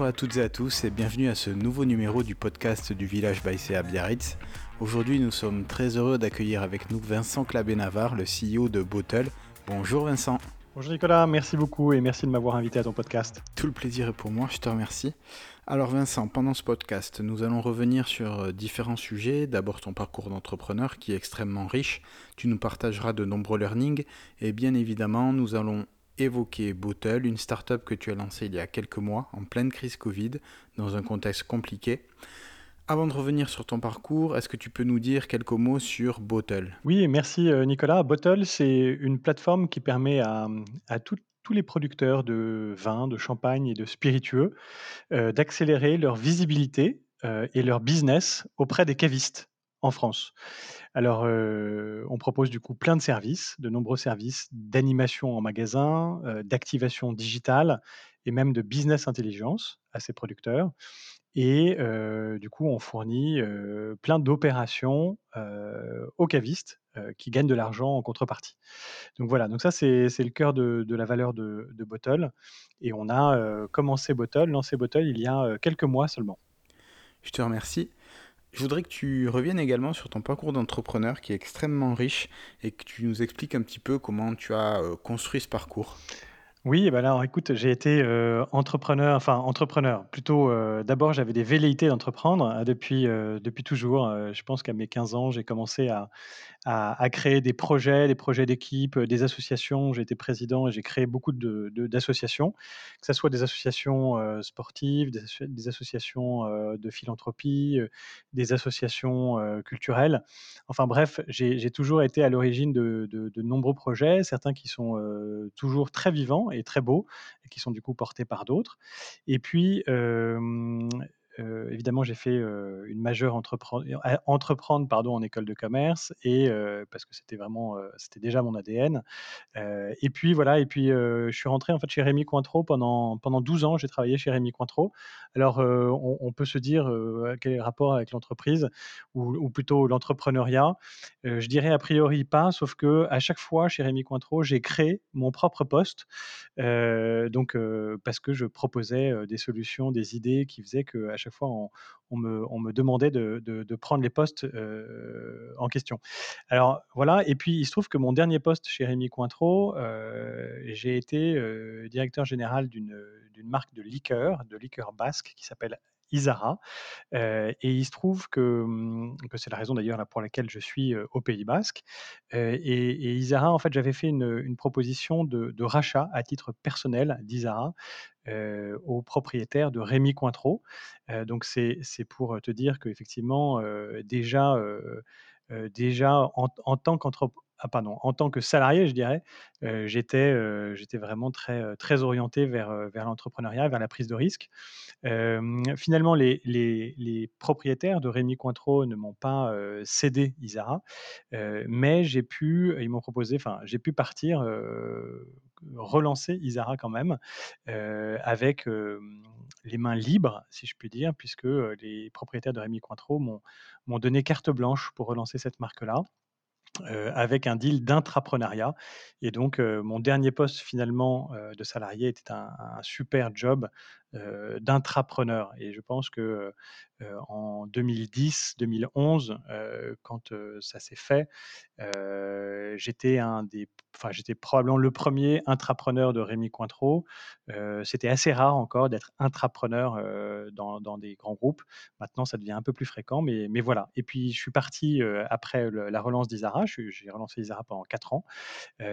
Bonjour à toutes et à tous et bienvenue à ce nouveau numéro du podcast du village Baïsé à Biarritz. Aujourd'hui, nous sommes très heureux d'accueillir avec nous Vincent Clabé-Navarre, le CEO de Bottle. Bonjour Vincent. Bonjour Nicolas, merci beaucoup et merci de m'avoir invité à ton podcast. Tout le plaisir est pour moi, je te remercie. Alors Vincent, pendant ce podcast, nous allons revenir sur euh, différents sujets. D'abord ton parcours d'entrepreneur qui est extrêmement riche. Tu nous partageras de nombreux learnings et bien évidemment, nous allons évoquer Bottle, une startup que tu as lancée il y a quelques mois en pleine crise Covid dans un contexte compliqué. Avant de revenir sur ton parcours, est-ce que tu peux nous dire quelques mots sur Bottle Oui, merci euh, Nicolas. Bottle, c'est une plateforme qui permet à, tous les producteurs de vin, de champagne et de spiritueux euh, d'accélérer leur visibilité euh, et leur business auprès des cavistes en France. Alors, on propose du coup plein de services, de nombreux services d'animation en magasin, d'activation digitale et même de business intelligence à ces producteurs. Et du coup, on fournit plein d'opérations aux cavistes qui gagnent de l'argent en contrepartie. Donc voilà, donc ça c'est le cœur de, la valeur de, de, Bottle. Et on a commencé Bottle, lancé Bottle il y a quelques mois seulement. Je te remercie. Je voudrais que tu reviennes également sur ton parcours d'entrepreneur qui est extrêmement riche et que tu nous expliques un petit peu comment tu as construit ce parcours. Oui, eh ben alors écoute, j'ai été, entrepreneur, enfin entrepreneur, plutôt, d'abord j'avais des velléités d'entreprendre, depuis, depuis toujours. je pense qu'à mes 15 ans, j'ai commencé à à créer des projets, des projets d'équipe, des associations. J'ai été président et j'ai créé beaucoup de d'associations, que ce soit des associations, sportives, des associations, de philanthropie, des associations, culturelles. Enfin bref, j'ai toujours été à l'origine de de nombreux projets, certains qui sont, toujours très vivants et très beaux et qui sont du coup portés par d'autres. Et puis, évidemment, j'ai fait une majeure entreprendre pardon, en école de commerce et parce que c'était vraiment, c'était déjà mon ADN. et puis voilà, et puis je suis rentré en fait chez Rémi Cointreau pendant pendant 12 ans. J'ai travaillé chez Rémi Cointreau. Alors, on, peut se dire quel est le rapport avec l'entreprise ou, ou, plutôt l'entrepreneuriat. je dirais a priori pas, sauf que à chaque fois chez Rémi Cointreau, j'ai créé mon propre poste. donc parce que je proposais des solutions, des idées qui faisaient que à chaque fois, on, me, demandait de, prendre les postes euh, en question. Alors voilà, et puis il se trouve que mon dernier poste chez Rémi Cointreau, euh, j'ai été euh, directeur général d'une marque de liqueur, de liqueur basque qui s'appelle Isara. et il se trouve que, mmh, c'est la raison d'ailleurs pour laquelle je suis au Pays Basque. et, Isara, en fait, j'avais fait une, proposition de, rachat à titre personnel d'Isara au propriétaire de Rémi Cointreau. donc c'est pour te dire qu'effectivement, déjà, déjà en, en tant qu'entrepreneur, ah en tant que salarié, je dirais, j'étais, vraiment très, très orienté vers, l'entrepreneuriat, vers la prise de risque. finalement, les, les, propriétaires de Rémi Cointreau ne m'ont pas cédé Isara, mais j'ai pu, ils m'ont proposé, enfin, j'ai pu partir, relancer Isara quand même, avec les mains libres, si je puis dire, puisque les propriétaires de Rémi Cointreau m'ont donné carte blanche pour relancer cette marque-là. Euh, avec un deal d'intrapreneuriat. Et donc, euh, mon dernier poste finalement euh, de salarié était un, super job d'intrapreneur. Et je pense que en 2010, 2011, quand ça s'est fait, j'étais un des, enfin, j'étais probablement le premier intrapreneur de Rémi Cointreau. C'était assez rare encore d'être intrapreneur dans, dans, des grands groupes. Maintenant, ça devient un peu plus fréquent, mais, mais voilà. Et puis, je suis parti après la relance d'Isara. J'ai relancé Isara pendant 4 ans.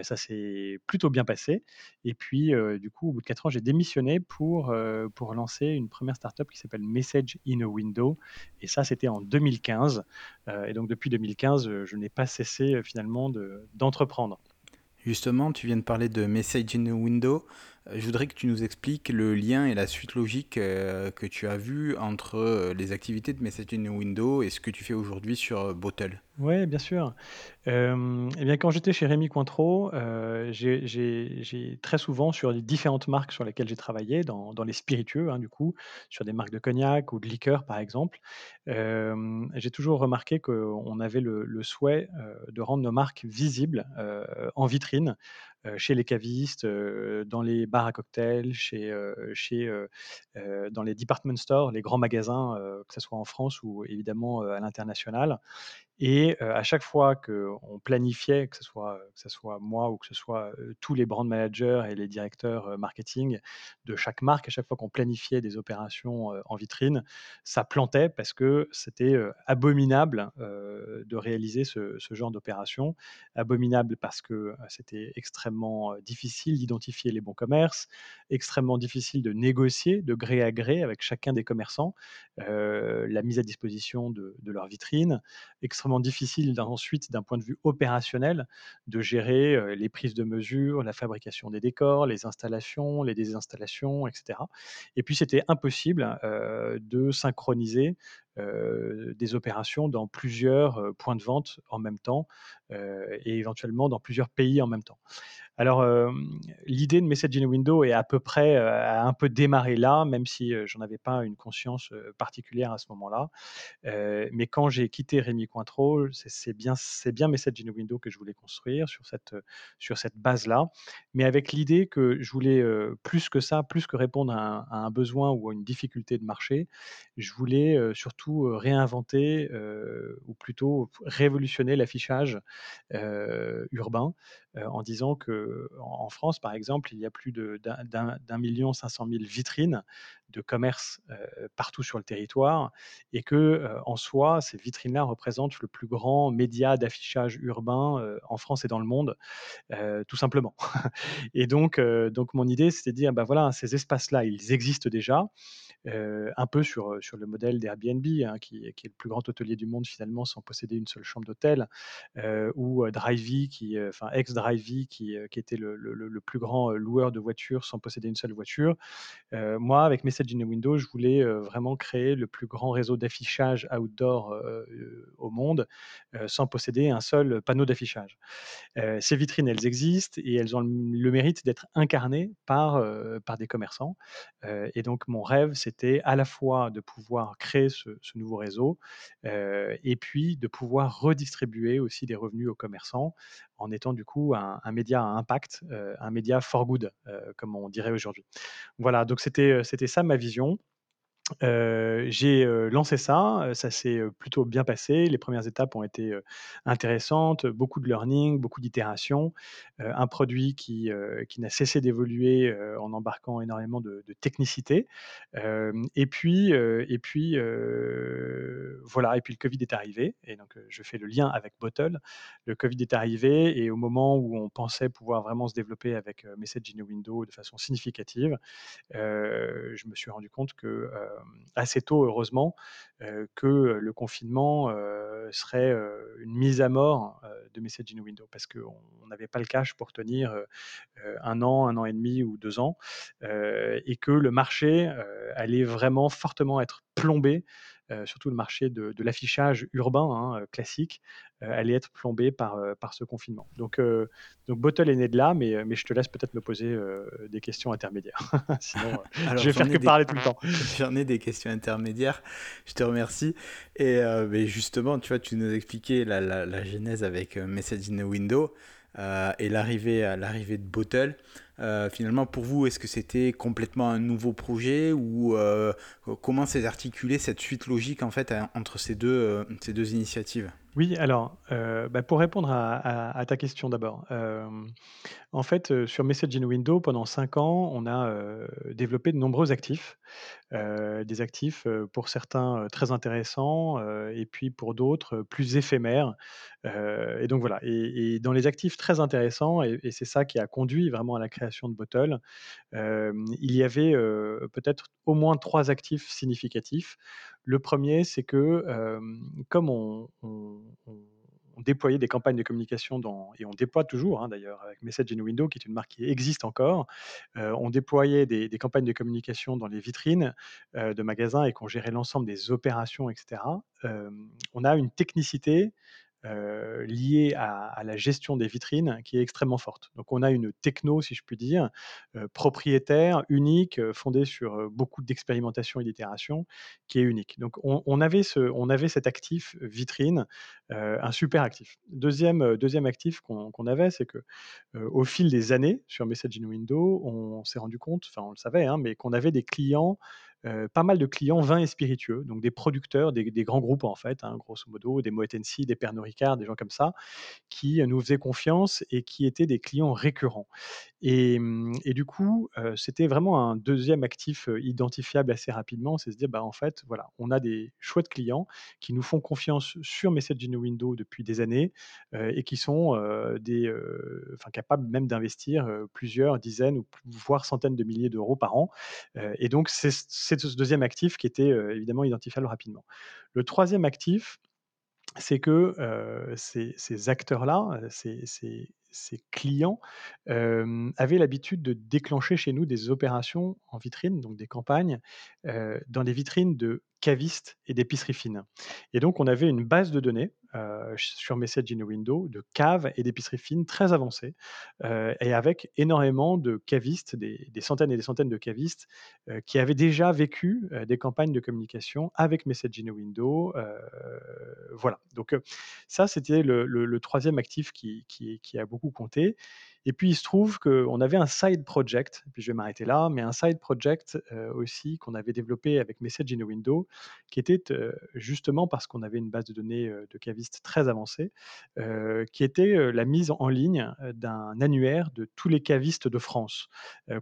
ça s'est plutôt bien passé. Et puis, du coup, au bout de 4 ans, j'ai démissionné pour, pour lancer une première startup qui s'appelle Message in a Window. Et ça, c'était en 2015. et donc, depuis 2015, je n'ai pas cessé finalement d'entreprendre. Justement, tu viens de parler de Message in a Window. Je voudrais que tu nous expliques le lien et la suite logique que tu as vu entre les activités de Message in a Window et ce que tu fais aujourd'hui sur Bottle. Oui, bien sûr. Euh, eh bien, quand j'étais chez Rémi Cointreau, euh, j'ai très souvent sur les différentes marques sur lesquelles j'ai travaillé, dans les spiritueux, hein, du coup, sur des marques de cognac ou de liqueur, par exemple, euh, j'ai toujours remarqué qu'on avait le souhait, de rendre nos marques visibles, en vitrine, chez les cavistes, dans les bars à cocktails, chez, dans les department stores, les grands magasins, que ça soit en France ou évidemment, à l'international. Et à chaque fois qu'on planifiait, que ce soit, que ce soit moi ou que ce soit, tous les brand managers et les directeurs, marketing de chaque marque, à chaque fois qu'on planifiait des opérations, en vitrine, ça plantait parce que c'était, abominable, de réaliser ce genre d'opération. Abominable parce que, c'était extrêmement, difficile d'identifier les bons commerces, extrêmement difficile de négocier de gré à gré avec chacun des commerçants, la mise à disposition de vitrines, extrêmement difficile ensuite, d'un point de vue opérationnel, de gérer, les prises de mesure, la fabrication des décors, les installations, les désinstallations et cetera. Et puis c'était impossible, de synchroniser, des opérations dans plusieurs, points de vente en même temps, et éventuellement dans plusieurs pays en même temps. Alors, l'idée de Message in a Window est à peu près, a un peu démarré là, même si, j'en avais pas une conscience, particulière à ce moment-là. Mais quand j'ai quitté Rémy Cointreau, c'est bien c'est bien Message in a Window que je voulais construire sur cette, sur cette base-là, mais avec l'idée que je voulais, plus que ça, plus que répondre à un à besoin ou à une difficulté de marché, je voulais, surtout, réinventer, ou plutôt révolutionner l'affichage, urbain, en disant qu'en en France, par exemple, il y a plus d'un million cinq cent mille vitrines de commerce, partout sur le territoire et que, en soi, ces vitrines-là représentent le plus grand média d'affichage urbain, en France et dans le monde, tout simplement. Et donc, donc mon idée, c'était de dire: «Bah, voilà, ces espaces-là, ils existent déjà», un peu sur, sur le modèle d'Airbnb, hein, qui est le plus grand hôtelier du monde finalement sans posséder une seule chambre d'hôtel, ou, Drivey qui, enfin ex-Drivey qui, qui était le le plus grand, loueur de voitures sans posséder une seule voiture. Moi, avec Message in a Window, je voulais, vraiment créer le plus grand réseau d'affichage outdoor, au monde, sans posséder un seul panneau d'affichage. Ces vitrines, elles existent et elles ont le mérite d'être incarnées par, par des commerçants. Et donc mon rêve, c'était à la fois de pouvoir créer ce nouveau réseau, heu et puis de pouvoir redistribuer aussi des revenus aux commerçants en étant du coup un média à impact, heu, un média for good, heu, comme on dirait aujourd'hui. Voilà, donc c'était ça ma vision. J'ai, lancé ça, ça s'est, plutôt bien passé. Les premières étapes ont été, intéressantes, beaucoup de learning, beaucoup d'itérations, un produit qui, qui n'a cessé d'évoluer, en embarquant énormément de technicité. Et puis, et puis, voilà et puis le covid est arrivé et donc, je fais le lien avec Bottle. Le covid est arrivé et au moment où on pensait pouvoir vraiment se développer avec, Message in a Window de façon significative, je me suis rendu compte que, assez tôt heureusement, heu, que le confinement, heu, serait, heu, une mise à mort, de Message in Window. Parce qu'on n'avait pas le cash pour tenir, 1 an, 1 an et demi ou 2 ans, et que le marché, allait vraiment fortement être plombé, surtout le marché de de l'affichage urbain, hein, classique, heu, allait être plombé par, heu, par ce confinement. Donc, donc Bottle est né de là, mais, mais je te laisse peut-être me poser, des questions intermédiaires. Sinon, je vais faire ai que des parler tout le temps. j'en ai des questions intermédiaires, je te remercie et justement, tu vois, tu nous expliquais la la la genèse avec, Message in a Window, et l'arrivée de Bottle. Heu, finalement, pour vous, est-ce que c'était complètement un nouveau projet ou heu, comment s'est articulée cette suite logique, en fait, en entre ces 2, heu, ces 2 initiatives? Oui, alors, bah, pour répondre à ta question d'abord, en fait, sur Message in Window, pendant 5 ans, on a, développé de nombreux actifs. Des actifs, pour certains, très intéressants, et puis pour d'autres, plus éphémères. Et donc voilà et dans les actifs très intéressants et c'est ça qui a conduit vraiment à la création de Bottle, il y avait, peut-être au moins 3 actifs significatifs. Le 1er, c'est que, comme on déployait des campagnes de communication dans et on déploie toujours, hein, d'ailleurs avec Message in Window qui est une marque qui existe encore. On déployait des campagnes de communication dans les vitrines, de magasins et qu'on gérait l'ensemble des opérations et cetera. Hem, on a une technicité, heu, liée à la gestion des vitrines qui est extrêmement forte. Donc on a une techno, si je puis dire, heu, propriétaire, unique, heu, fondée sur, heu, beaucoup d'expérimentation et d'itération, qui est unique. Donc on avait ce on avait cet actif vitrine, un super actif. Deuxième, 2 actif qu'on avait, c'est que, au fil des années sur Messaging Windows, on s'est rendu compte, enfin on le savait, hein, mais qu'on avait des clients heu, pas mal de clients vins et spiritueux, donc des producteurs, des grands groupes en fait, hein, grosso modo, des Moët Hennessy, des Pernod Ricard, des gens comme ça, qui, heu, nous faisaient confiance et qui étaient des clients récurrents. Et et du coup, heu, c'était vraiment un deuxième actif, identifiable assez rapidement. C'est se dire: «Bah, en fait, voilà, on a des chouettes clients qui nous font confiance sur Messaging Windows depuis des années, et qui sont, des, capables même d'investir, plusieurs dizaines ou voire centaines de milliers d'euros par an». Et donc c'est c'est ce deuxième actif qui était, évidemment identifiable rapidement. Le troisième actif, c'est que, ces acteurs-là, ces clients, avaient l'habitude de déclencher chez nous des opérations en vitrine, donc des campagnes, dans les vitrines de cavistes et d'épiceries fines. Et donc on avait une base de données, sur Messaging Windows de caves et d'épiceries fines très avancées, et avec énormément de cavistes, des des centaines et des centaines de cavistes, qui avaient déjà vécu, des campagnes de communication avec Messaging Windows, heu, voilà. Donc, ça c'était le 3 actif qui qui a beaucoup compté et puis il se trouve qu'on avait un side project, puis je vais m'arrêter là, mais un side project, heu, aussi qu'on avait développé avec Messaging Windows, qui était, heu, justement parce qu'on avait une base de données, heu, de cavistes très avancée, qui était, la mise en ligne, d'un annuaire de tous les cavistes de France,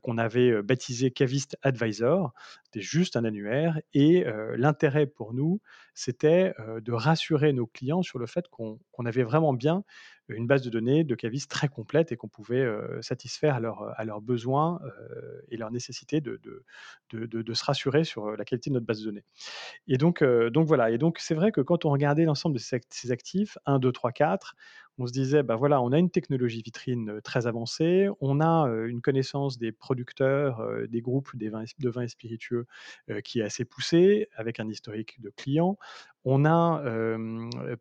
qu'on avait, baptisé Cavist Advisor. C'était juste un annuaire et l'intérêt pour nous, c'était, de rassurer nos clients sur le fait qu'on avait vraiment bien une base de données de cavistes très complète et qu'on pouvait, heu, satisfaire à leurs, à leurs besoins, heu et leurs nécessités de de de de se rassurer sur, la qualité de notre base de données. Et donc, heu, donc voilà et donc c'est vrai que quand on regardait l'ensemble de ces actifs, 1, 2, 3, 4, on se disait: «Bah, voilà, on a une technologie vitrine, très avancée, on a, une connaissance des producteurs, des groupes des vins de vins et spiritueux, qui est assez poussée, avec un historique de clients. On a,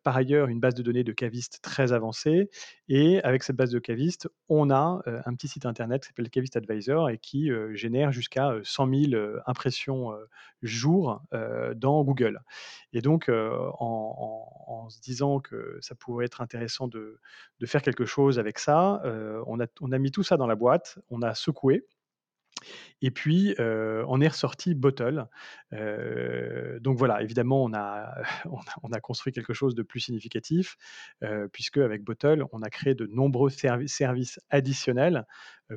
par ailleurs une base de données de cavistes très avancée et avec cette base de cavistes, on a, un petit site internet qui s'appelle Cavist Advisor et qui, génère jusqu'à, heu, 100 000, heu, impressions, jour, dans Google. Et donc, en se disant que ça pourrait être intéressant de faire quelque chose avec ça, on a on mis tout ça dans la boîte, on a secoué et puis, en est ressorti Bottle. Donc voilà, évidemment, on a on on construit quelque chose de plus significatif, puisque avec Bottle, on a créé de nombreux servi services additionnels,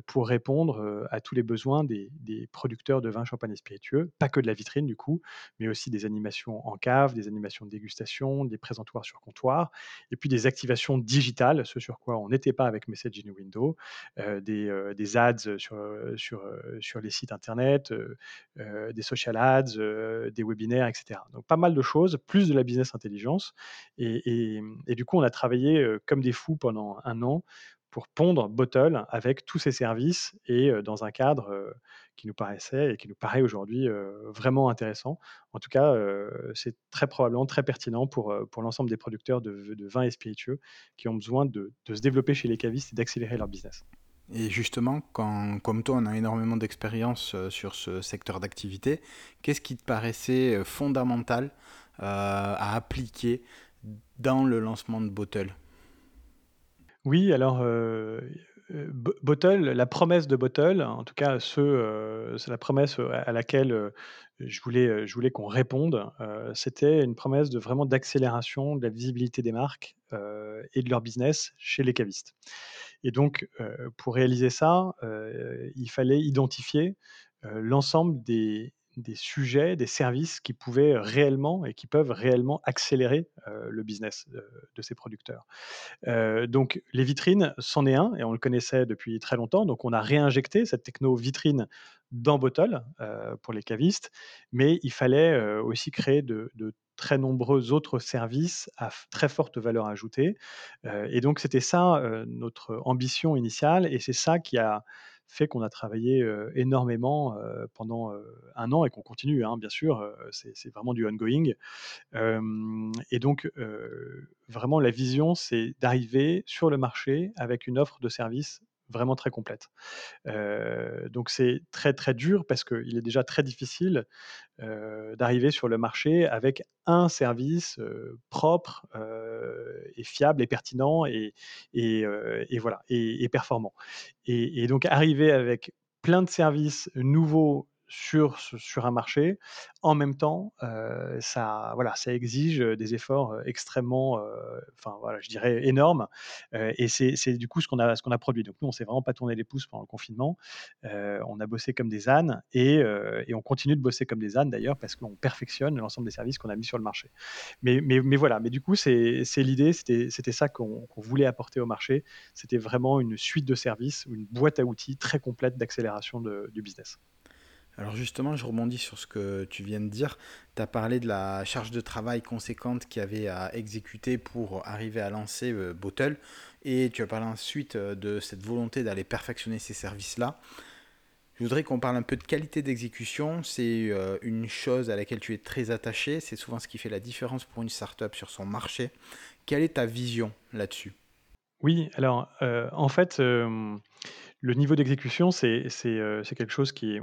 pour répondre, heu, à tous les besoins des producteurs de vins, champagne et spiritueux. Pas que de la vitrine du coup, mais aussi des animations en cave, des animations de dégustation, des présentoirs sur comptoir et puis des activations digitales, ce sur quoi on n'était pas avec Messaging Windows, heu, des, heu, des ads sur, les sites internet, des social ads, des webinaires et cetera. Donc pas mal de choses, plus de la business intelligence et du coup, on a travaillé, comme des fous pendant 1 an pour pondre Bottle avec tous ses services et dans un cadre, qui nous paraissait et qui nous paraît aujourd'hui, vraiment intéressant. En tout cas, c'est très probablement très pertinent pour, l'ensemble des producteurs de de vins et spiritueux qui ont besoin de se développer chez les cavistes et d'accélérer leur business. Et justement, comme toi, on a énormément d'expérience sur ce secteur d'activité, qu'est-ce qui te paraissait fondamental à appliquer dans le lancement de Bottle? Oui, alors, Bottle, la promesse de Bottle, en tout cas ce, c'est la promesse, à laquelle, je voulais, je voulais qu'on réponde, c'était une promesse de vraiment d'accélération de la visibilité des marques, et de leur business chez les cavistes. Et donc, pour réaliser ça, il fallait identifier, l'ensemble des des sujets, des services qui pouvaient réellement et qui peuvent réellement accélérer, le business, de ces producteurs. Donc les vitrines, c'en est un et on le connaissait depuis très longtemps, donc on a réinjecté cette techno vitrine dans Bottle, pour les cavistes, mais il fallait, aussi créer de très nombreux autres services à très forte valeur ajoutée, et donc c'était ça, notre ambition initiale et c'est ça qui a fait qu'on a travaillé, énormément, pendant, 1 an et qu'on continue, hein, bien sûr, c'est vraiment du ongoing. Et donc vraiment la vision, c'est d'arriver sur le marché avec une offre de service vraiment très complète. Donc c'est très, très dur parce qu'il est déjà très difficile, d'arriver sur le marché avec un service, propre, et fiable et pertinent et et voilà et performant et donc arriver avec plein de services nouveaux sur un marché, en même temps, heu, ça voilà, ça exige, heu, des efforts, heu, extrêmement, enfin voilà, je dirais énormes, et c'est du coup ce qu'on a ce qu'on a produit. Donc nous, on s'est vraiment pas tourné les pouces pendant le confinement. On a bossé comme des ânes et on continue de bosser comme des ânes d'ailleurs parce qu'on perfectionne l'ensemble des services qu'on a mis sur le marché. Mais mais voilà, mais du coup, c'est l'idée, c'était ça qu'on voulait apporter au marché. C'était vraiment une suite de services une boîte à outils très complète d'accélération du business. Alors justement, je rebondis sur ce que tu viens de dire. Tu as parlé de la charge de travail conséquente qu'il y avait à exécuter pour arriver à lancer euh, Bottle. Et tu as parlé ensuite euh, de cette volonté d'aller perfectionner ces services-là. Je voudrais qu'on parle un peu de qualité d'exécution. C'est euh, une chose à laquelle tu es très attaché. C'est souvent ce qui fait la différence pour une startup sur son marché. Quelle est ta vision là-dessus? Oui, alors, en fait, le niveau d'exécution, c'est c'est quelque chose qui,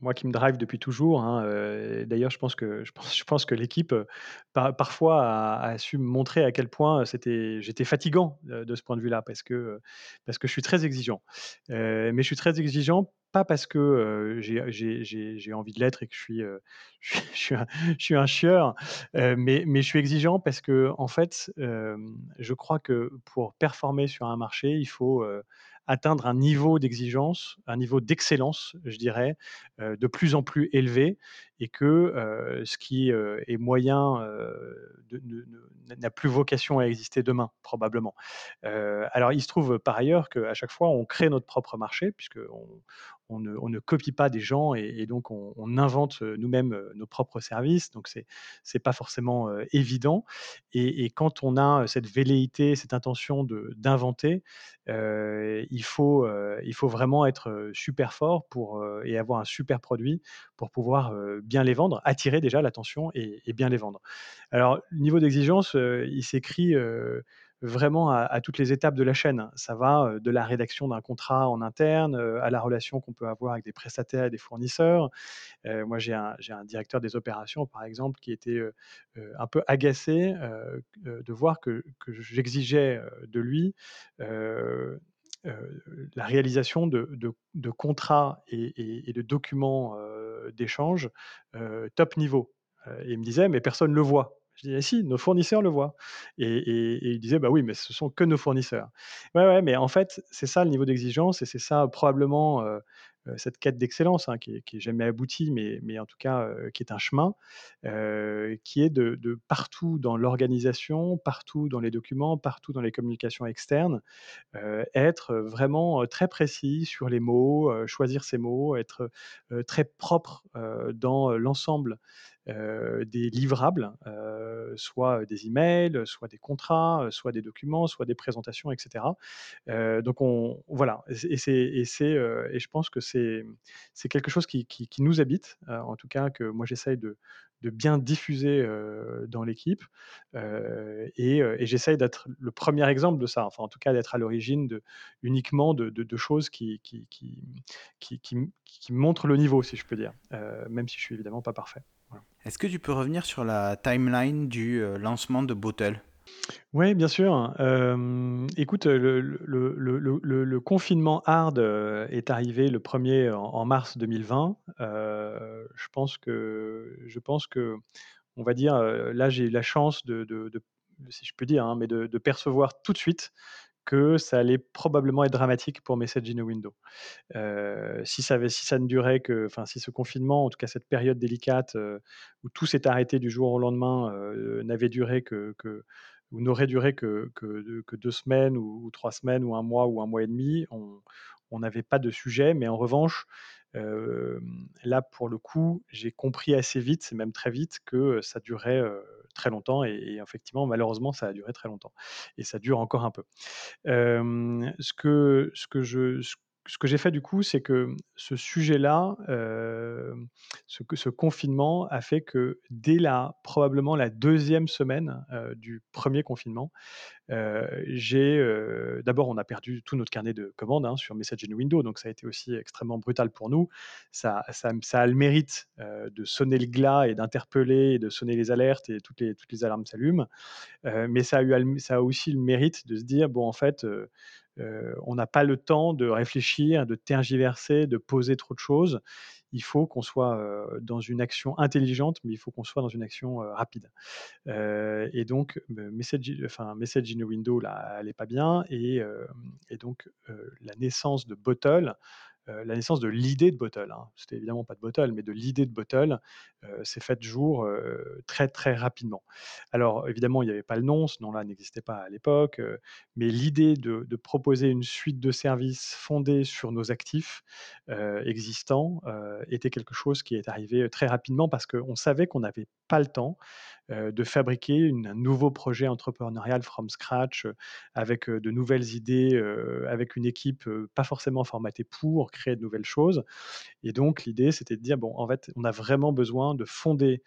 moi, qui me drive depuis toujours, hein, heu, d'ailleurs, je pense que je pense que l'équipe, heu, par parfois a su me montrer à quel point, j'étais fatigant, de ce point de vue-là parce que, parce que je suis très exigeant. Mais je suis très exigeant, pas parce que, heu, j'ai envie de l'être et que je suis, je suis je suis un chieur, mais mais je suis exigeant parce qu'en fait, hem, je crois que pour performer sur un marché, il faut, atteindre un niveau d'exigence, un niveau d'excellence, je dirais, heu, de plus en plus élevé et que, heu, ce qui, heu, est moyen, n'a plus vocation à exister demain, probablement. Alors il se trouve par ailleurs qu'à chaque fois on crée notre propre marché puisqu'on on ne copie pas des gens et donc on invente, nous-mêmes, nos propres services, donc c'est c'est pas forcément, évident et quand on a, cette velléité, cette intention d'inventer, il faut, il faut vraiment être, super fort pour, et avoir un super produit pour pouvoir, bien les vendre, attirer déjà l'attention et et bien les vendre. Alors, niveau d'exigence, il s'écrit, vraiment à toutes les étapes de la chaîne. Ça va, heu, de la rédaction d'un contrat en interne, heu, à la relation qu'on peut avoir avec des prestataires et des fournisseurs. Heu, moi, j'ai un directeur des opérations, par exemple, qui était, un peu agacé, de voir que j'exigeais, de lui, la réalisation de contrats et et de documents, d'échange, top niveau. Et il me disait: «Mais personne le voit». Je dis: «Eh si, nos fournisseurs le voient» et et et il disait: «Bah oui, mais ce sont que nos fournisseurs». Ouais, ouais, mais en fait, c'est ça le niveau d'exigence et c'est ça probablement, cette quête d'excellence, hein, qui est qui est jamais aboutie, mais mais en tout cas, qui est un chemin, qui est de de partout dans l'organisation, partout dans les documents, partout dans les communications externes, être vraiment, très précis sur les mots, choisir ses mots, être, très propre, dans l'ensemble, des livrables, heu, soit des emails, soit des contrats, soit des documents, soit des présentations et cetera. Heu, donc on voilà et c'est et et je pense que c'est quelque chose qui nous habite, en tout cas que moi j'essaye de bien diffuser, dans l'équipe, et j'essaye d'être le premier exemple de ça, enfin en tout cas d'être à l'origine uniquement de choses qui montrent le niveau si je peux dire, même si je suis évidemment pas parfait. Est-ce que tu peux revenir sur la timeline du euh, lancement de Bottle Ouais, bien sûr. Hem, écoute, le confinement hard, heu, est arrivé le premier en en mars 2020. Heu, je pense que je pense qu'on va dire, là, j'ai eu la chance de si je peux dire, hein, mais de percevoir tout de suite que ça allait probablement être dramatique pour Message in a Window. Heu, si ça si ça ne durait que enfin, si ce confinement, en tout cas cette période délicate, heu, où tout s'est arrêté du jour au lendemain, heu, n'avait duré que n'aurait duré que que de que 2 semaines ou ou 3 semaines ou un mois ou un mois et demi, on n'avait pas de sujet. Mais en revanche, hem, là, pour le coup, j'ai compris assez vite, et même très vite, que, ça durait, très longtemps et effectivement, malheureusement, ça a duré très longtemps et ça dure encore un peu. Ce que je ce que j'ai fait du coup, c'est que ce sujet-là, hem, ce confinement a fait que dès la probablement la deuxième semaine, heu, du premier confinement, Heu, j'ai, d'abord, on a perdu tout notre carnet de commandes, hein, sur Messaging Windows, donc ça a été aussi extrêmement brutal pour nous. Ça ça a le mérite, de sonner le glas et d'interpeller et de sonner les alertes et toutes les toutes les alarmes s'allument. Mais ça a eu ça a aussi le mérite de se dire: «Bon, en fait, heu, on n'a pas le temps de réfléchir, de tergiverser, de poser trop de choses. Il faut qu'on soit, heu, dans une action intelligente, mais il faut qu'on soit dans une action, heu, rapide». Et donc me Message enfin Message in a Window là, allait pas bien et donc la naissance de Bottle, heu, la naissance de l'idée de Bottle, hein, c'était évidemment pas de Bottle, mais de l'idée de Bottle, heu, s'est faite jour, heu, très, très rapidement. Alors évidemment, il n'y avait pas le nom, ce nom-là n'existait pas à l'époque, mais l'idée de de proposer une suite de services fondés sur nos actifs, existants, était quelque chose qui est arrivé, très rapidement parce qu'on savait qu'on n'avait pas le temps, de fabriquer un nouveau projet entrepreneurial from scratch, heu, avec, heu, de nouvelles idées, avec une équipe, pas forcément formatée pour créer de nouvelles choses et donc l'idée, c'était de dire: «Bon, en fait, on a vraiment besoin de fonder,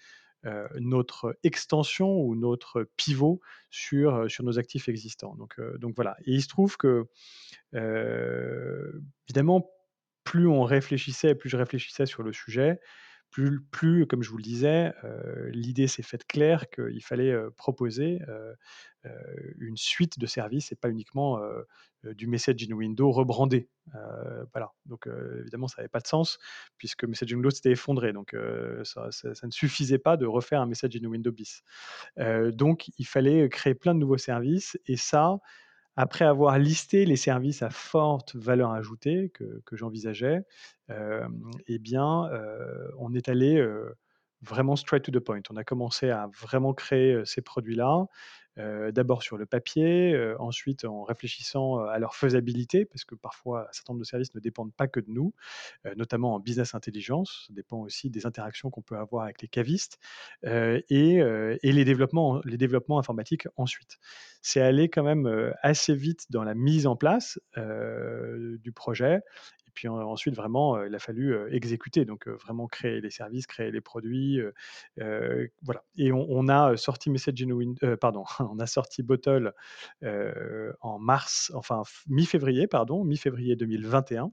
notre extension ou notre pivot sur, sur nos actifs existants». Donc, donc voilà et il se trouve que, évidemment, plus on réfléchissait, plus je réfléchissais sur le sujet, plus comme je vous le disais, l'idée s'est faite claire qu'il fallait, proposer, une suite de services et pas uniquement, du Messaging Windows rebrandé. Heu, voilà, donc évidemment, ça n'avait pas de sens puisque Messaging Windows s'était effondré, donc ça ça ne suffisait pas de refaire un Messaging Windows bis. Heu, donc il fallait créer plein de nouveaux services et ça, après avoir listé les services à forte valeur ajoutée que j'envisageais, et bien, on est allé, vraiment straight to the point. On a commencé à vraiment créer, ces produits-là, d'abord sur le papier, ensuite en réfléchissant, à leur faisabilité parce que parfois un certain nombre de services ne dépendent pas que de nous, notamment en business intelligence. Ça dépend aussi des interactions qu'on peut avoir avec les cavistes, et les développements informatiques ensuite. C'est allé quand même, assez vite dans la mise en place, du projet et puis en ensuite vraiment, il a fallu, exécuter donc vraiment créer les services, créer les produits, voilà. Et on a sorti heu, pardon, on a sorti Bottle, en mars, enfin mi-février pardon, mi-février 2021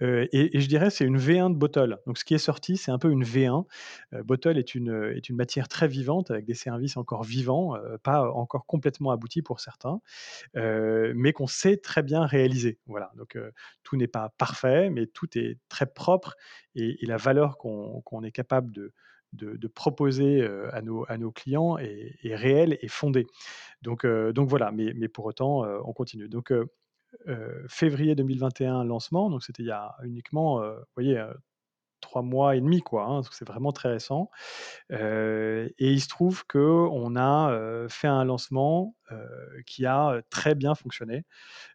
Et je dirais c'est une V1 de Bottle. Donc ce qui est sorti, c'est un peu une V1. Heu, Bottle est une, est une matière très vivante avec des services encore vivants, pas encore complètement aboutis pour certains, mais qu'on sait très bien réaliser. Voilà, donc tout n'est pas parfait, mais tout est très propre et la valeur qu'on qu'on est capable de de proposer, à nos à nos clients est réelle et fondée. Donc donc voilà, mais mais pour autant, on continue. Donc février 2021 lancement, donc c'était il y a uniquement, vous voyez, heu, 3 mois et demi quoi, hein, c'est vraiment très récent. Et il se trouve qu'on a, heu, fait un lancement, qui a, très bien fonctionné.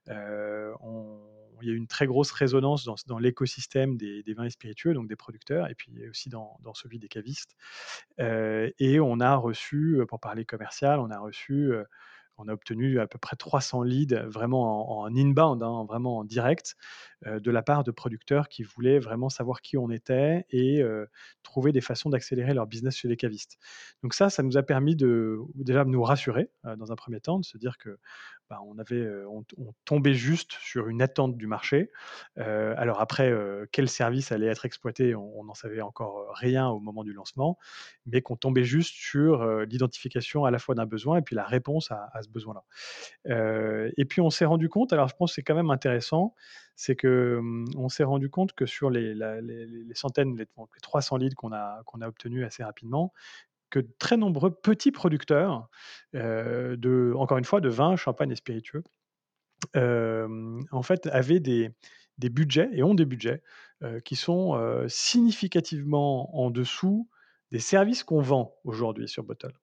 On il y a eu une très grosse résonance dans l'écosystème des vins et spiritueux, donc des producteurs et puis aussi dans celui des cavistes. Et on a reçu, pour parler commercial, on a reçu, on a obtenu à peu près 300 leads vraiment en inbound, hein, vraiment en direct, heu, de la part de producteurs qui voulaient vraiment savoir qui on était et heu, trouver des façons d'accélérer leur business chez les cavistes. Donc ça, ça nous a permis de déjà nous rassurer, dans un premier temps, de se dire que, bah, on avait, on tombait juste sur une attente du marché. Alors après, quel service allait être exploité, on n'en savait encore, rien au moment du lancement, mais qu'on tombait juste sur, l'identification à la fois d'un besoin et puis la réponse à ce besoin-là. Et puis on s'est rendu compte, alors je pense que c'est quand même intéressant, c'est que, mmh, on s'est rendu compte que sur les centaines, les 300 leads qu'on a qu'on a obtenus assez rapidement, que très nombreux petits producteurs, encore une fois, de vin, champagne et spiritueux, en fait, avaient des budgets et ont des budgets, qui sont, significativement en dessous des services qu'on vend aujourd'hui sur Bottle.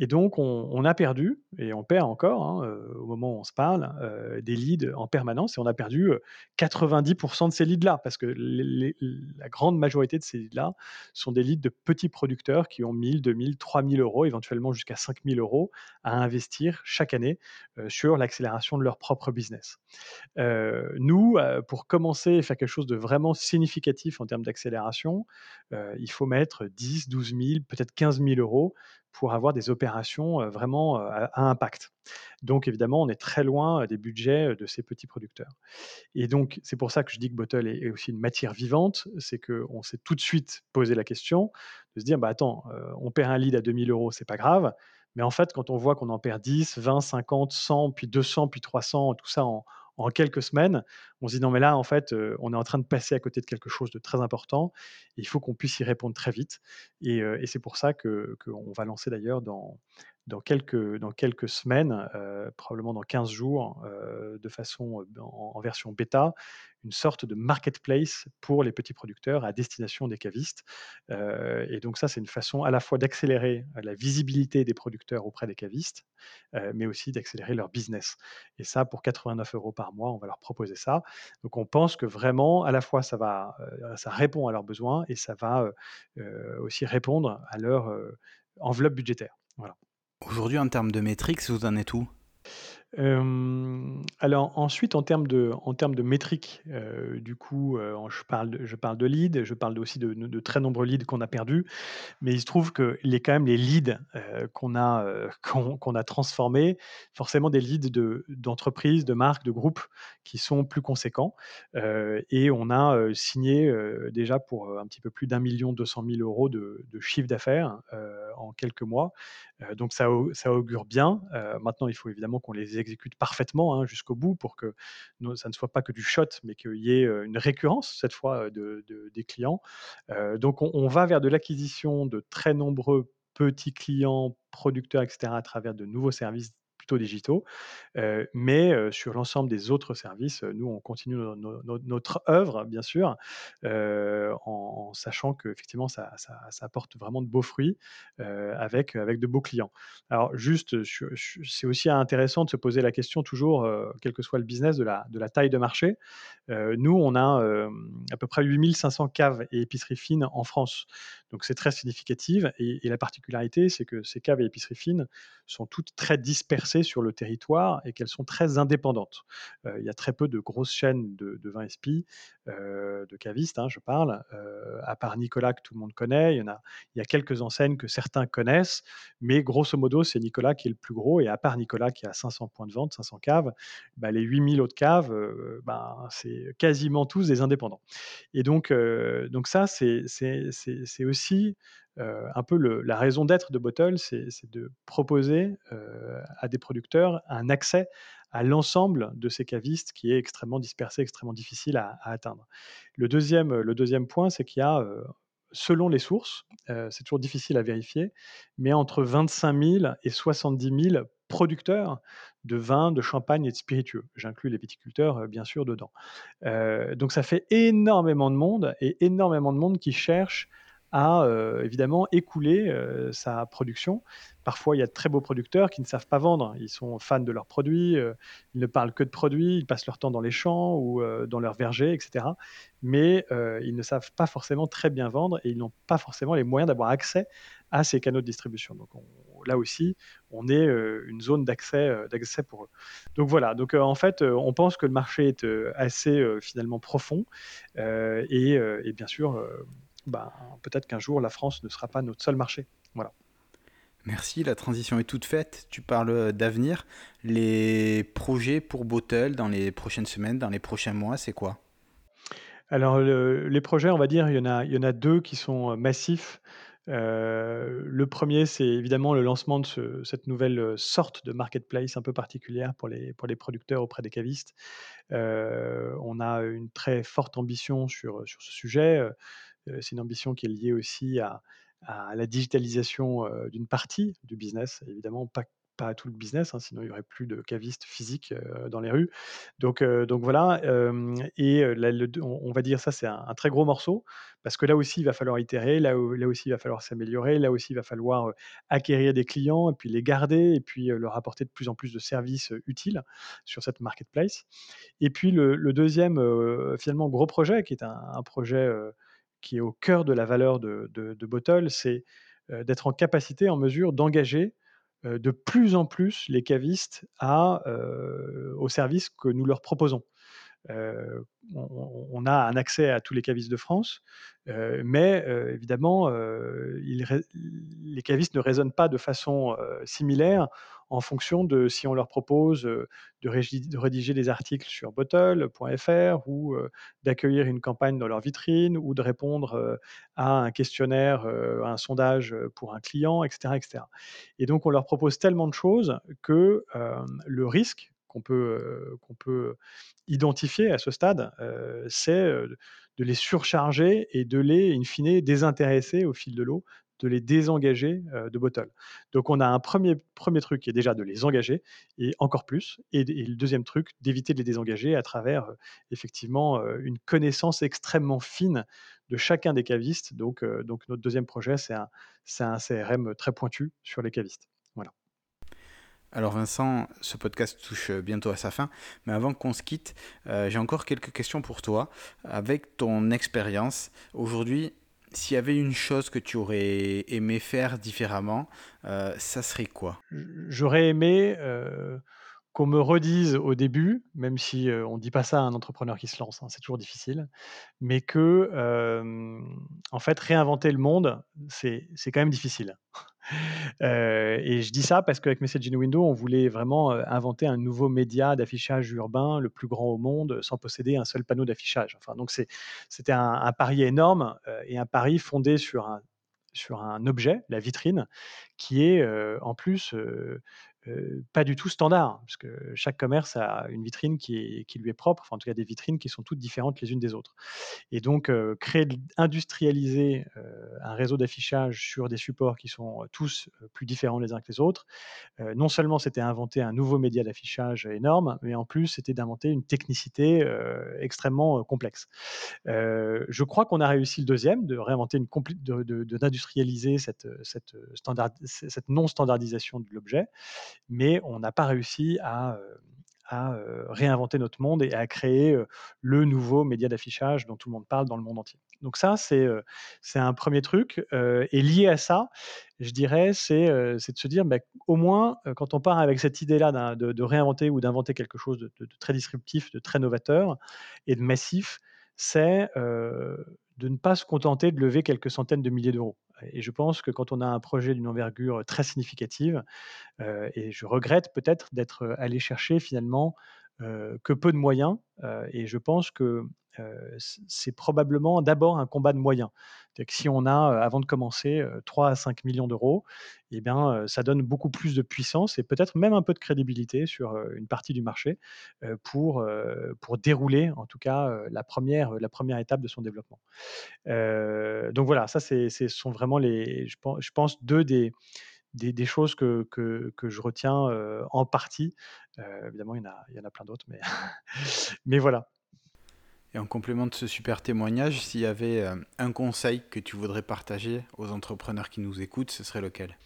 Et donc on a perdu et on perd encore, hein, heu, au moment où on se parle, heu, des leads en permanence et on a perdu, heu, 90% de ces leads-là. Parce que la grande majorité de ces leads-là sont des leads de petits producteurs qui ont 1 000-2 000-3 000 €, éventuellement jusqu'à 5 000 € à investir chaque année, sur l'accélération de leur propre business. Nous, pour commencer et faire quelque chose de vraiment significatif en termes d'accélération, il faut mettre 10-12 000, peut-être 15 000 € pour avoir des opérations, vraiment, à impact. Donc évidemment, on est très loin, des budgets, de ces petits producteurs et donc c'est pour ça que je dis que Bottle est est aussi une matière vivante. C'est qu'on s'est tout de suite posé la question de se dire: «Bah, attends, on perd un lead à 2 000 €, c'est pas grave». Mais en fait, quand on voit qu'on en perd 10, 20, 50, 100, puis 200, puis 300, tout ça en en quelques semaines, on se dit: «Non mais là, en fait, on est en train de passer à côté de quelque chose de très important. Il faut qu'on puisse y répondre très vite» et et c'est pour ça que qu'on va lancer d'ailleurs dans dans quelques semaines, heu, probablement dans 15 jours, heu, de façon, heu, en version bêta, une sorte de marketplace pour les petits producteurs à destination des cavistes. Et donc ça, c'est une façon à la fois d'accélérer, la visibilité des producteurs auprès des cavistes, mais aussi d'accélérer leur business et ça pour 89 € par mois, on va leur proposer ça. Donc on pense que vraiment, à la fois ça ça répond à leurs besoins et ça va, aussi répondre à leur, enveloppe budgétaire. Voilà. Aujourd'hui, en termes de métriques, vous en êtes où? Hem, alors ensuite en termes de en termes de métriques, heu, du coup, heu, je parle de je parle de leads, je parle aussi de très nombreux leads qu'on a perdus. Mais il se trouve que les quand même les leads, qu'on a, a transformés, forcément des leads de d'entreprises, de marques, de groupes qui sont plus conséquents. Et on a, signé, déjà pour, un petit peu plus d'1 200 000 € de de chiffre d'affaires, en quelques mois. Donc ça au ça augure bien. Maintenant il faut évidemment qu'on les exécute parfaitement, hein, jusqu'au bout pour que ça ne soit pas que du shot, mais qu'il y ait, une récurrence cette fois, des clients. Donc on on va vers de l'acquisition de très nombreux petits clients, producteurs et cetera, à travers de nouveaux services digitaux. Mais sur l'ensemble des autres services, nous on continue no no no notre œuvre bien sûr, en sachant qu'effectivement ça ça ça porte vraiment de beaux fruits, avec, avec de beaux clients. Alors juste, c'est aussi intéressant de se poser la question toujours, quel que soit le business, de la de la taille de marché. Nous on a, à peu près 8 500 caves et épiceries fines en France. Donc c'est très significative et et la particularité, c'est que ces caves et épiceries fines sont toutes très dispersées sur le territoire et qu'elles sont très indépendantes. Heu, il y a très peu de grosses chaînes de de vins espi, heu, de cavistes, hein, je parle, heu, à part Nicolas que tout le monde connaît. Il y en a il y a quelques enseignes que certains connaissent, mais grosso modo, c'est Nicolas qui est le plus gros et à part Nicolas qui a 500 points de vente, 500 caves, bah, les 8 000 autres caves, heu, ben, c'est quasiment tous des indépendants et donc donc ça, c'est aussi, un peu la raison d'être de Bottle, c'est de proposer, à des producteurs un accès à l'ensemble de ces cavistes qui est extrêmement dispersé, extrêmement difficile à atteindre. Le 2e, le 2e point, c'est qu'il y a, selon les sources, c'est toujours difficile à vérifier, mais entre 25 000 et 70 000 producteurs de vins, de champagne et de spiritueux. J'inclus les viticulteurs, bien sûr dedans. Donc ça fait énormément de monde et énormément de monde qui cherche à, heu, évidemment écouler, heu, sa production. Parfois, il y a de très beaux producteurs qui ne savent pas vendre. Ils sont fans de leurs produits, heu, ils ne parlent que de produits, ils passent leur temps dans les champs ou, dans leurs vergers et cetera. Mais, ils ne savent pas forcément très bien vendre et ils n'ont pas forcément les moyens d'avoir accès à ces canaux de distribution. Donc on là aussi, on est, une zone d'accès, pour eux. Donc voilà, donc en fait, on pense que le marché est, assez, finalement profond, et bien sûr, ben, peut-être qu'un jour la France ne sera pas notre seul marché. Voilà. Merci, la transition est toute faite. Tu parles, heu, d'avenir. Les projets pour Bottle dans les prochaines semaines, dans les prochains mois, c'est quoi? Alors le les projets, on va dire, il y en a il y en a 2 qui sont, heu, massifs. Heu, le 1er, c'est évidemment le lancement de ce cette nouvelle, sorte de marketplace un peu particulière pour les pour les producteurs auprès des cavistes. On a une très forte ambition sur, sur ce sujet, c'est une ambition qui est liée aussi à à la digitalisation, d'une partie du business, évidemment pas pas tout le business, hein, sinon il y aurait plus de cavistes physiques, dans les rues. Donc voilà, et on va dire ça, c'est un très gros morceau parce que là aussi, il va falloir itérer, là aussi, il va falloir s'améliorer, là aussi, il va falloir, acquérir des clients et puis les garder et puis, leur apporter de plus en plus de services, utiles sur cette marketplace. Et puis le le 2e, heu, finalement gros projet qui est un projet, qui est au cœur de la valeur de Bottle, c'est, d'être en capacité, en mesure d'engager, de plus en plus les cavistes à, au service que nous leur proposons. Heu, on a un accès à tous les cavistes de France, heu, mais heu, évidemment, les cavistes ne raisonnent pas de façon, similaire en fonction de si on leur propose, de rédiger des articles sur bottle.fr ou d'accueillir une campagne dans leur vitrine ou de répondre, à un questionnaire, à un sondage, pour un client et cetera et donc on leur propose tellement de choses que, le risque qu'on peut, identifier à ce stade, c'est, de les surcharger et de les, in fine, désintéresser au fil de l'eau, de les désengager, de Bottle. Donc on a un 1er 1er truc qui est déjà de les engager et encore plus et le 2e truc, d'éviter de les désengager à travers, effectivement, une connaissance extrêmement fine de chacun des cavistes. Donc donc notre 2e projet, c'est un un CRM très pointu sur les cavistes. Voilà. Alors Vincent, ce podcast touche bientôt à sa fin, mais avant qu'on se quitte, heu, j'ai encore quelques questions pour toi. Avec ton expérience, aujourd'hui, s'il y avait une chose que tu aurais aimé faire différemment, heu, ça serait quoi? J'aurais aimé, heu, qu'on me redise au début, même si, on dit pas ça à un entrepreneur qui se lance, hein, c'est toujours difficile, mais que, en fait, réinventer le monde, c'est quand même difficile. Heu et je dis ça parce qu'avec Message in Window, on voulait vraiment, heu, inventer un nouveau média d'affichage urbain, le plus grand au monde, sans posséder un seul panneau d'affichage. Enfin donc c'était un pari énorme, heu et un pari fondé sur un objet, la vitrine, qui est, en plus, pas du tout standard. Puisque chaque commerce a une vitrine qui lui est propre, enfin en tout cas des vitrines qui sont toutes différentes les unes des autres. Et donc créer industrialiser, un réseau d'affichage sur des supports qui sont, tous, plus différents les uns que les autres, non seulement c'était inventer un nouveau média d'affichage énorme, mais en plus c'était d'inventer une technicité, extrêmement, complexe. Je crois qu'on a réussi le 2e, de réinventer une de d'industrialiser cette, cette, heu, standard c cette non standardisation de l'objet, mais on n'a pas réussi à, heu, à, heu, réinventer notre monde et à créer, le nouveau média d'affichage dont tout le monde parle dans le monde entier. Donc ça, c'est, un 1er truc, et lié à ça, je dirais, c'est, de se dire, bah, au moins, quand on part avec cette idée-là de réinventer ou d'inventer quelque chose de très disruptif, de très novateur et de massif, c'est, de ne pas se contenter de lever quelques centaines de milliers d'euros. Et je pense que quand on a un projet d'une envergure très significative, heu et je regrette peut-être d'être, heu, allé chercher finalement, que peu de moyens, heu et je pense que, heu, c c'est probablement d'abord un combat de moyens. Que si on a, avant de commencer, heu, 3 à 5 000 000 €, et bien, ça donne beaucoup plus de puissance et peut-être même un peu de crédibilité sur, une partie du marché, pour, pour dérouler en tout cas, la 1re, heu, la 1re étape de son développement. Donc voilà, ça ce sont vraiment les je pen je pense 2 des des des choses que que que je retiens, heu, en partie. Heu, évidemment, il y en a il y en a plein d'autres, mais mais voilà. Et en complément de ce super témoignage, s'il y avait, hem, un conseil que tu voudrais partager aux entrepreneurs qui nous écoutent, ce serait lequel?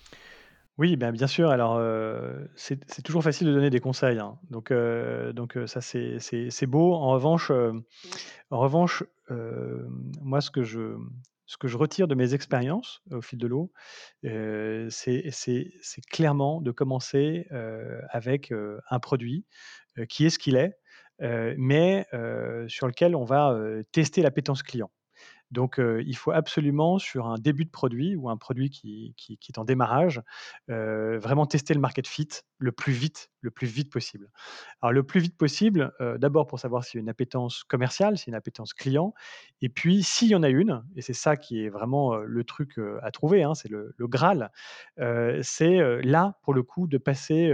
Oui, ben, bien sûr. Alors, heu, c'est toujours facile de donner des conseils, hein. Donc donc ça c'est beau. En revanche, en revanche, moi ce que je ce que je retire de mes expériences au fil de l'eau, c'est clairement de commencer, avec, un produit, qui est ce qu'il est, mais sur lequel on va, tester l'appétence client. Donc il faut absolument sur un début de produit ou un produit qui est en démarrage, vraiment tester le market fit le plus vite le plus vite possible. Alors le plus vite possible, d'abord pour savoir s'il y a une appétence commerciale, s'il y a une appétence client et puis s'il y en a une et c'est ça qui est vraiment, le truc, à trouver, hein, c'est le graal, c'est, là pour le coup de passer,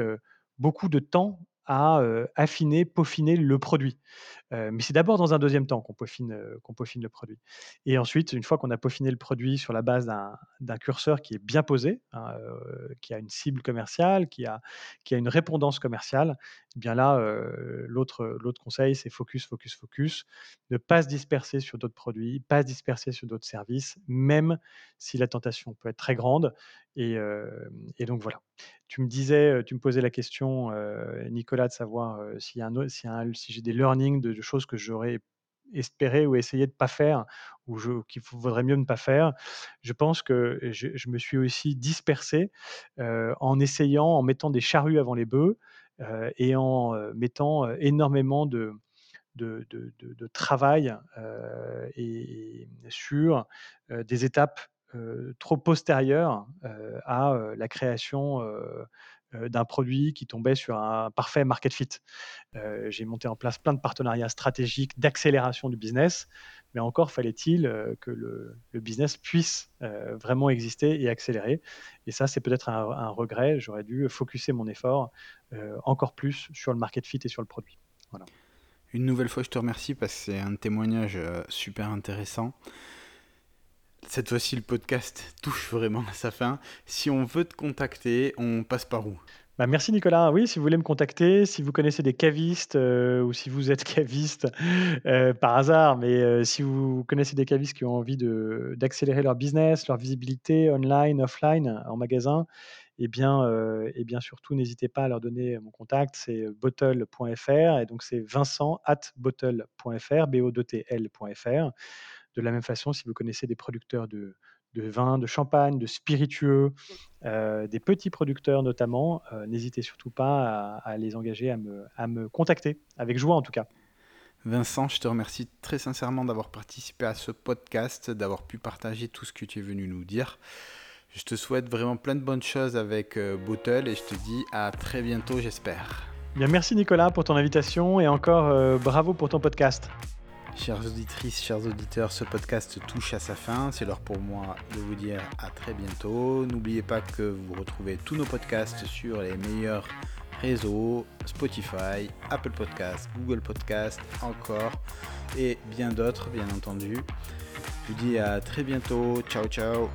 beaucoup de temps à, affiner, peaufiner le produit. Mais c'est d'abord dans un deuxième temps qu'on peaufine, peaufine le produit et ensuite, une fois qu'on a peaufiné le produit sur la base d'un curseur qui est bien posé, hein, qui a une cible commerciale, qui a qui a une répondance commerciale, eh bien là, l'autre l'autre conseil, c'est focus, focus, focus. Ne pas se disperser sur d'autres produits, pas se disperser sur d'autres services, même si la tentation peut être très grande et donc voilà. Tu me disais, tu me posais la question, Nicolas, de savoir, un si j'ai des learnings de choses que j'aurais espéré ou essayé de pas faire ou qu'il vaudrait mieux ne pas faire. Je pense que je me suis aussi dispersé, en essayant, en mettant des charrues avant les bœufs, et en, mettant, énormément de de de de de travail, et sur, des étapes, trop postérieures, à, la création, d'un produit qui tombait sur un parfait market fit. j'ai monté en place plein de partenariats stratégiques d'accélération du business, mais encore fallait-il, que le business puisse, vraiment exister et accélérer et ça, c'est peut-être un regret. J'aurais dû focuser mon effort, encore plus sur le market fit et sur le produit. Une nouvelle fois, je te remercie parce que c'est un témoignage super intéressant. Cette fois-ci, le podcast touche vraiment à sa fin. Si on veut te contacter, on passe par où? Bah, merci Nicolas. Oui, si vous voulez me contacter, si vous connaissez des cavistes ou si vous êtes caviste par hasard, mais si vous connaissez des cavistes qui ont envie d'accélérer leur business, leur visibilité online, offline, en magasin, et bien, et bien surtout, n'hésitez pas à leur donner mon contact, c'est bottle.fr et donc c'est vincent at bottle.fr, b o t lfr De la même façon, si vous connaissez des producteurs de, de vin, de champagne, de spiritueux, des petits producteurs notamment, n'hésitez surtout pas à, les engager, à me, à me contacter, avec joie en tout cas. Vincent, je te remercie très sincèrement d'avoir participé à ce podcast, d'avoir pu partager tout ce que tu es venu nous dire. Je te souhaite vraiment plein de bonnes choses avec euh, Bottle et je te dis à très bientôt, j'espère. Bien, merci Nicolas pour ton invitation et encore euh, bravo pour ton podcast. Chères auditrices, chers auditeurs, ce podcast touche à sa fin. C'est l'heure pour moi de vous dire à très bientôt. N'oubliez pas que vous retrouvez tous nos podcasts sur les meilleurs réseaux Spotify, Apple Podcasts, Google Podcasts, encore et bien d'autres, bien entendu. Je vous dis à très bientôt. Ciao, ciao.